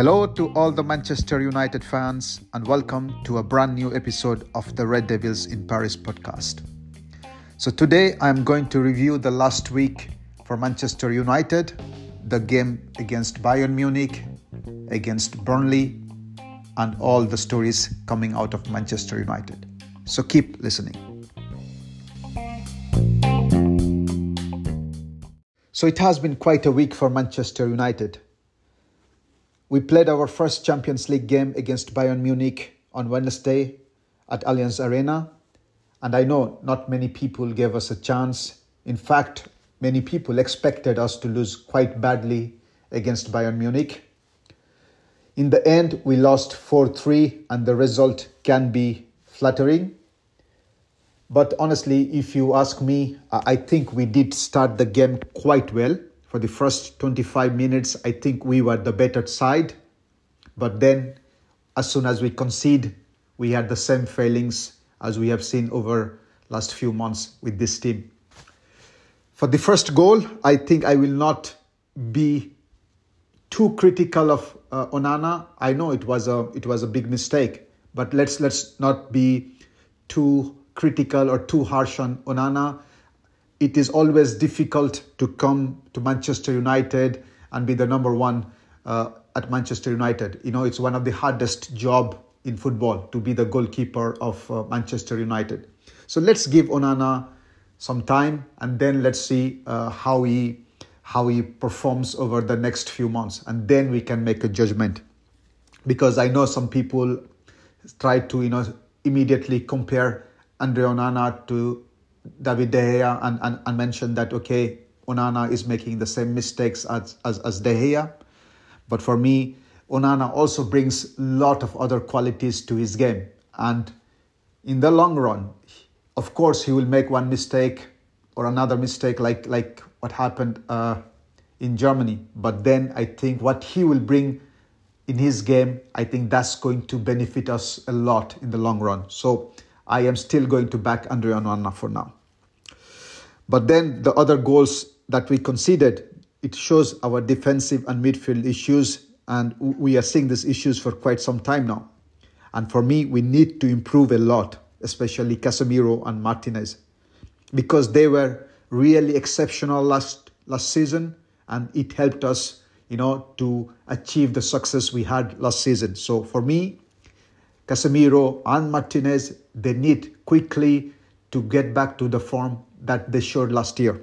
Hello to all the Manchester United fans, and welcome to a brand new episode of the Red Devils in Paris podcast. So, today I'm going to review the last week for Manchester United, the game against Bayern Munich, against Burnley, and all the stories coming out of Manchester United. So, keep listening. So, it has been quite a week for Manchester United. We played our first Champions League game against Bayern Munich on Wednesday at Allianz Arena, and I know not many people gave us a chance. In fact, many people expected us to lose quite badly against Bayern Munich. In the end, we lost 4 3, and the result can be flattering. But honestly, if you ask me, I think we did start the game quite well for the first 25 minutes, I think we were the better side. But then, as soon as we concede, we had the same failings as we have seen over last few months with this team. For the first goal, I think I will not be too critical of uh, Onana. I know it was a it was a big mistake, but let's let's not be too critical or too harsh on Onana it is always difficult to come to Manchester United and be the number one uh, at Manchester United. You know, it's one of the hardest job in football to be the goalkeeper of uh, Manchester United. So let's give Onana some time and then let's see uh, how he how he performs over the next few months and then we can make a judgment because I know some people try to you know immediately compare Andre Onana to David De Gea and, and, and mentioned that, okay, Onana is making the same mistakes as, as, as De Gea. But for me, Onana also brings a lot of other qualities to his game. And in the long run, of course, he will make one mistake or another mistake like, like what happened uh, in Germany. But then I think what he will bring in his game, I think that's going to benefit us a lot in the long run. So I am still going to back Andre Onana for now. But then the other goals that we conceded, it shows our defensive and midfield issues, and we are seeing these issues for quite some time now. And for me, we need to improve a lot, especially Casemiro and Martinez, because they were really exceptional last last season, and it helped us, you know, to achieve the success we had last season. So for me, Casemiro and Martinez, they need quickly to get back to the form that they showed last year.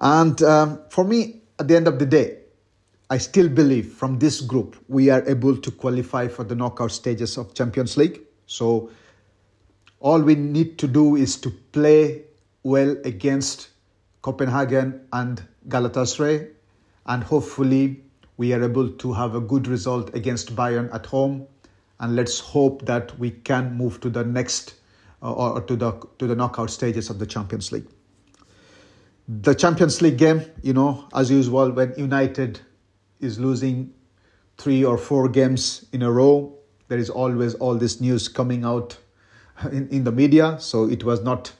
And um, for me, at the end of the day, I still believe from this group we are able to qualify for the knockout stages of Champions League. So all we need to do is to play well against Copenhagen and Galatasaray, and hopefully we are able to have a good result against Bayern at home. And let's hope that we can move to the next uh, or to the to the knockout stages of the Champions League. The Champions League game, you know, as usual, when United is losing three or four games in a row, there is always all this news coming out in, in the media. So it was not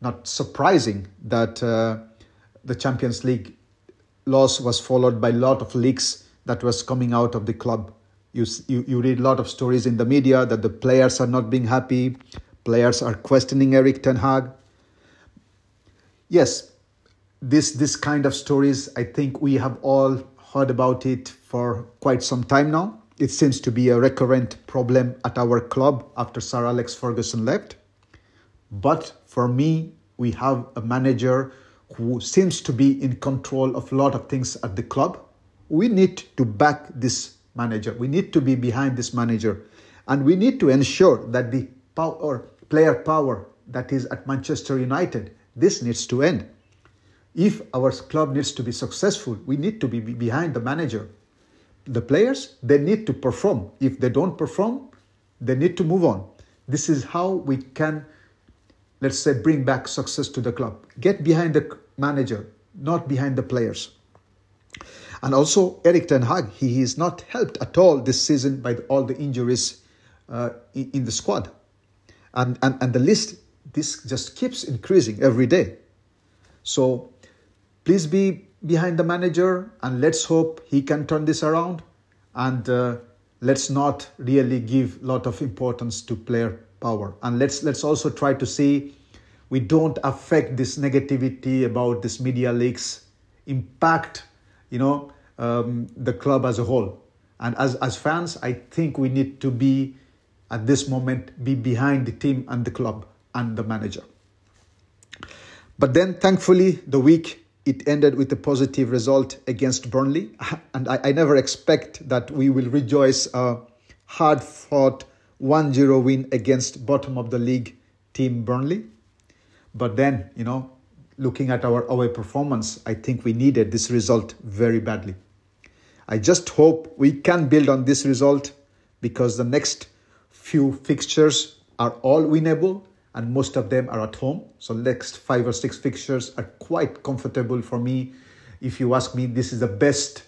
not surprising that uh, the Champions League loss was followed by a lot of leaks that was coming out of the club. You, you, you read a lot of stories in the media that the players are not being happy, Players are questioning Erik Ten Hag. Yes, this this kind of stories, I think we have all heard about it for quite some time now. It seems to be a recurrent problem at our club after Sir Alex Ferguson left. But for me, we have a manager who seems to be in control of a lot of things at the club. We need to back this manager. We need to be behind this manager. And we need to ensure that the power, player power that is at Manchester United, this needs to end. If our club needs to be successful, we need to be behind the manager. The players, they need to perform. If they don't perform, they need to move on. This is how we can, let's say, bring back success to the club. Get behind the manager, not behind the players. And also, Erik Ten Hag, he is not helped at all this season by all the injuries uh, in the squad. And, and, and the list this just keeps increasing every day. So please be behind the manager and let's hope he can turn this around. And uh, let's not really give a lot of importance to player power. And let's let's also try to see we don't affect this negativity about this media leaks impact you know um, the club as a whole and as as fans i think we need to be at this moment be behind the team and the club and the manager but then thankfully the week it ended with a positive result against Burnley. And I, I never expect that we will rejoice a hard fought 1 0 win against bottom of the league team Burnley. But then, you know, looking at our away performance, I think we needed this result very badly. I just hope we can build on this result because the next few fixtures are all winnable and most of them are at home. So next five or six fixtures are quite comfortable for me. If you ask me, this is the best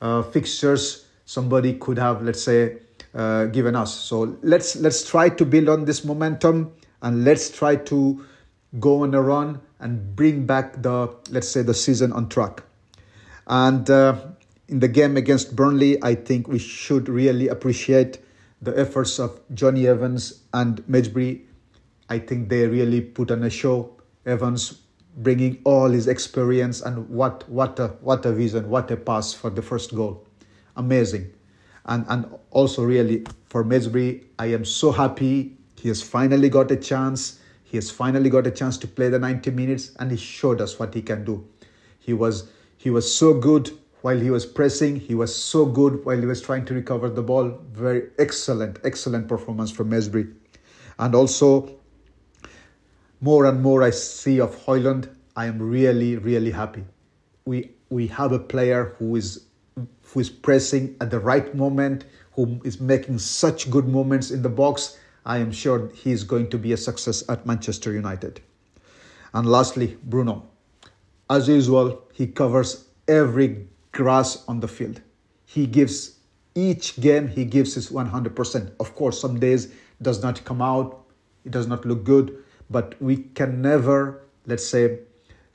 uh, fixtures somebody could have, let's say, uh, given us. So let's let's try to build on this momentum and let's try to go on a run and bring back the let's say the season on track. And uh, in the game against Burnley, I think we should really appreciate the efforts of Jonny Evans and Mejbri I think they really put on a show. Evans bringing all his experience and what what a what a vision, what a pass for the first goal, amazing, and and also really for Mejbri, I am so happy he has finally got a chance. He has finally got a chance to play the 90 minutes, and he showed us what he can do. He was he was so good while he was pressing. He was so good while he was trying to recover the ball. Very excellent, excellent performance from Mejbri. And also more and more I see of Hojlund, I am really, really happy. We we have a player who is who is pressing at the right moment, who is making such good moments in the box. I am sure he is going to be a success at Manchester United. And lastly, Bruno. As usual, he covers every grass on the field. He gives each game he gives his 100%. Of course, some days does not come out, it does not look good, but we can never, let's say,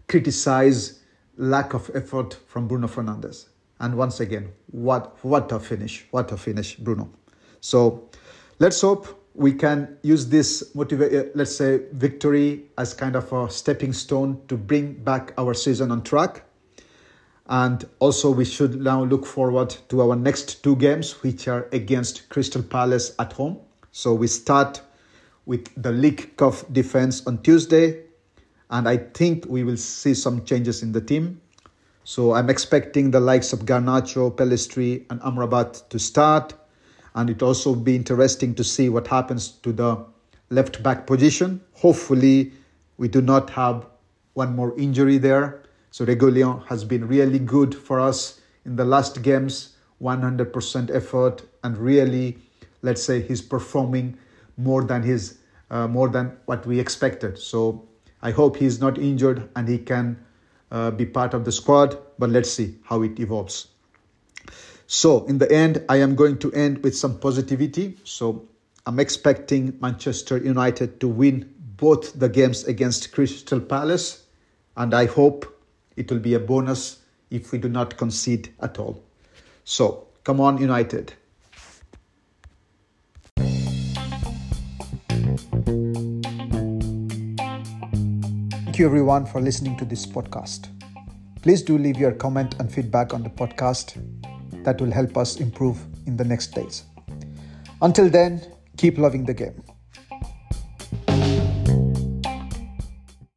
criticize lack of effort from Bruno Fernandes. And once again, what what a finish! What a finish, Bruno. So let's hope we can use this motivate, uh, let's say, victory as kind of a stepping stone to bring back our season on track. And also, we should now look forward to our next two games, which are against Crystal Palace at home. So we start with the League Cup defense on Tuesday, and I think we will see some changes in the team. So I'm expecting the likes of Garnacho, Pellistri, and Amrabat to start, and it also be interesting to see what happens to the left back position. Hopefully, we do not have one more injury there. So Reguilón has been really good for us in the last games, 100% effort, and really, let's say, he's performing more than his uh, more than what we expected. So I hope he's not injured and he can uh, be part of the squad. But let's see how it evolves. So in the end, I am going to end with some positivity. So I'm expecting Manchester United to win both the games against Crystal Palace, and I hope it will be a bonus if we do not concede at all. So come on, United. Thank you everyone for listening to this podcast. Please do leave your comment and feedback on the podcast. That will help us improve in the next days. Until then, keep loving the game.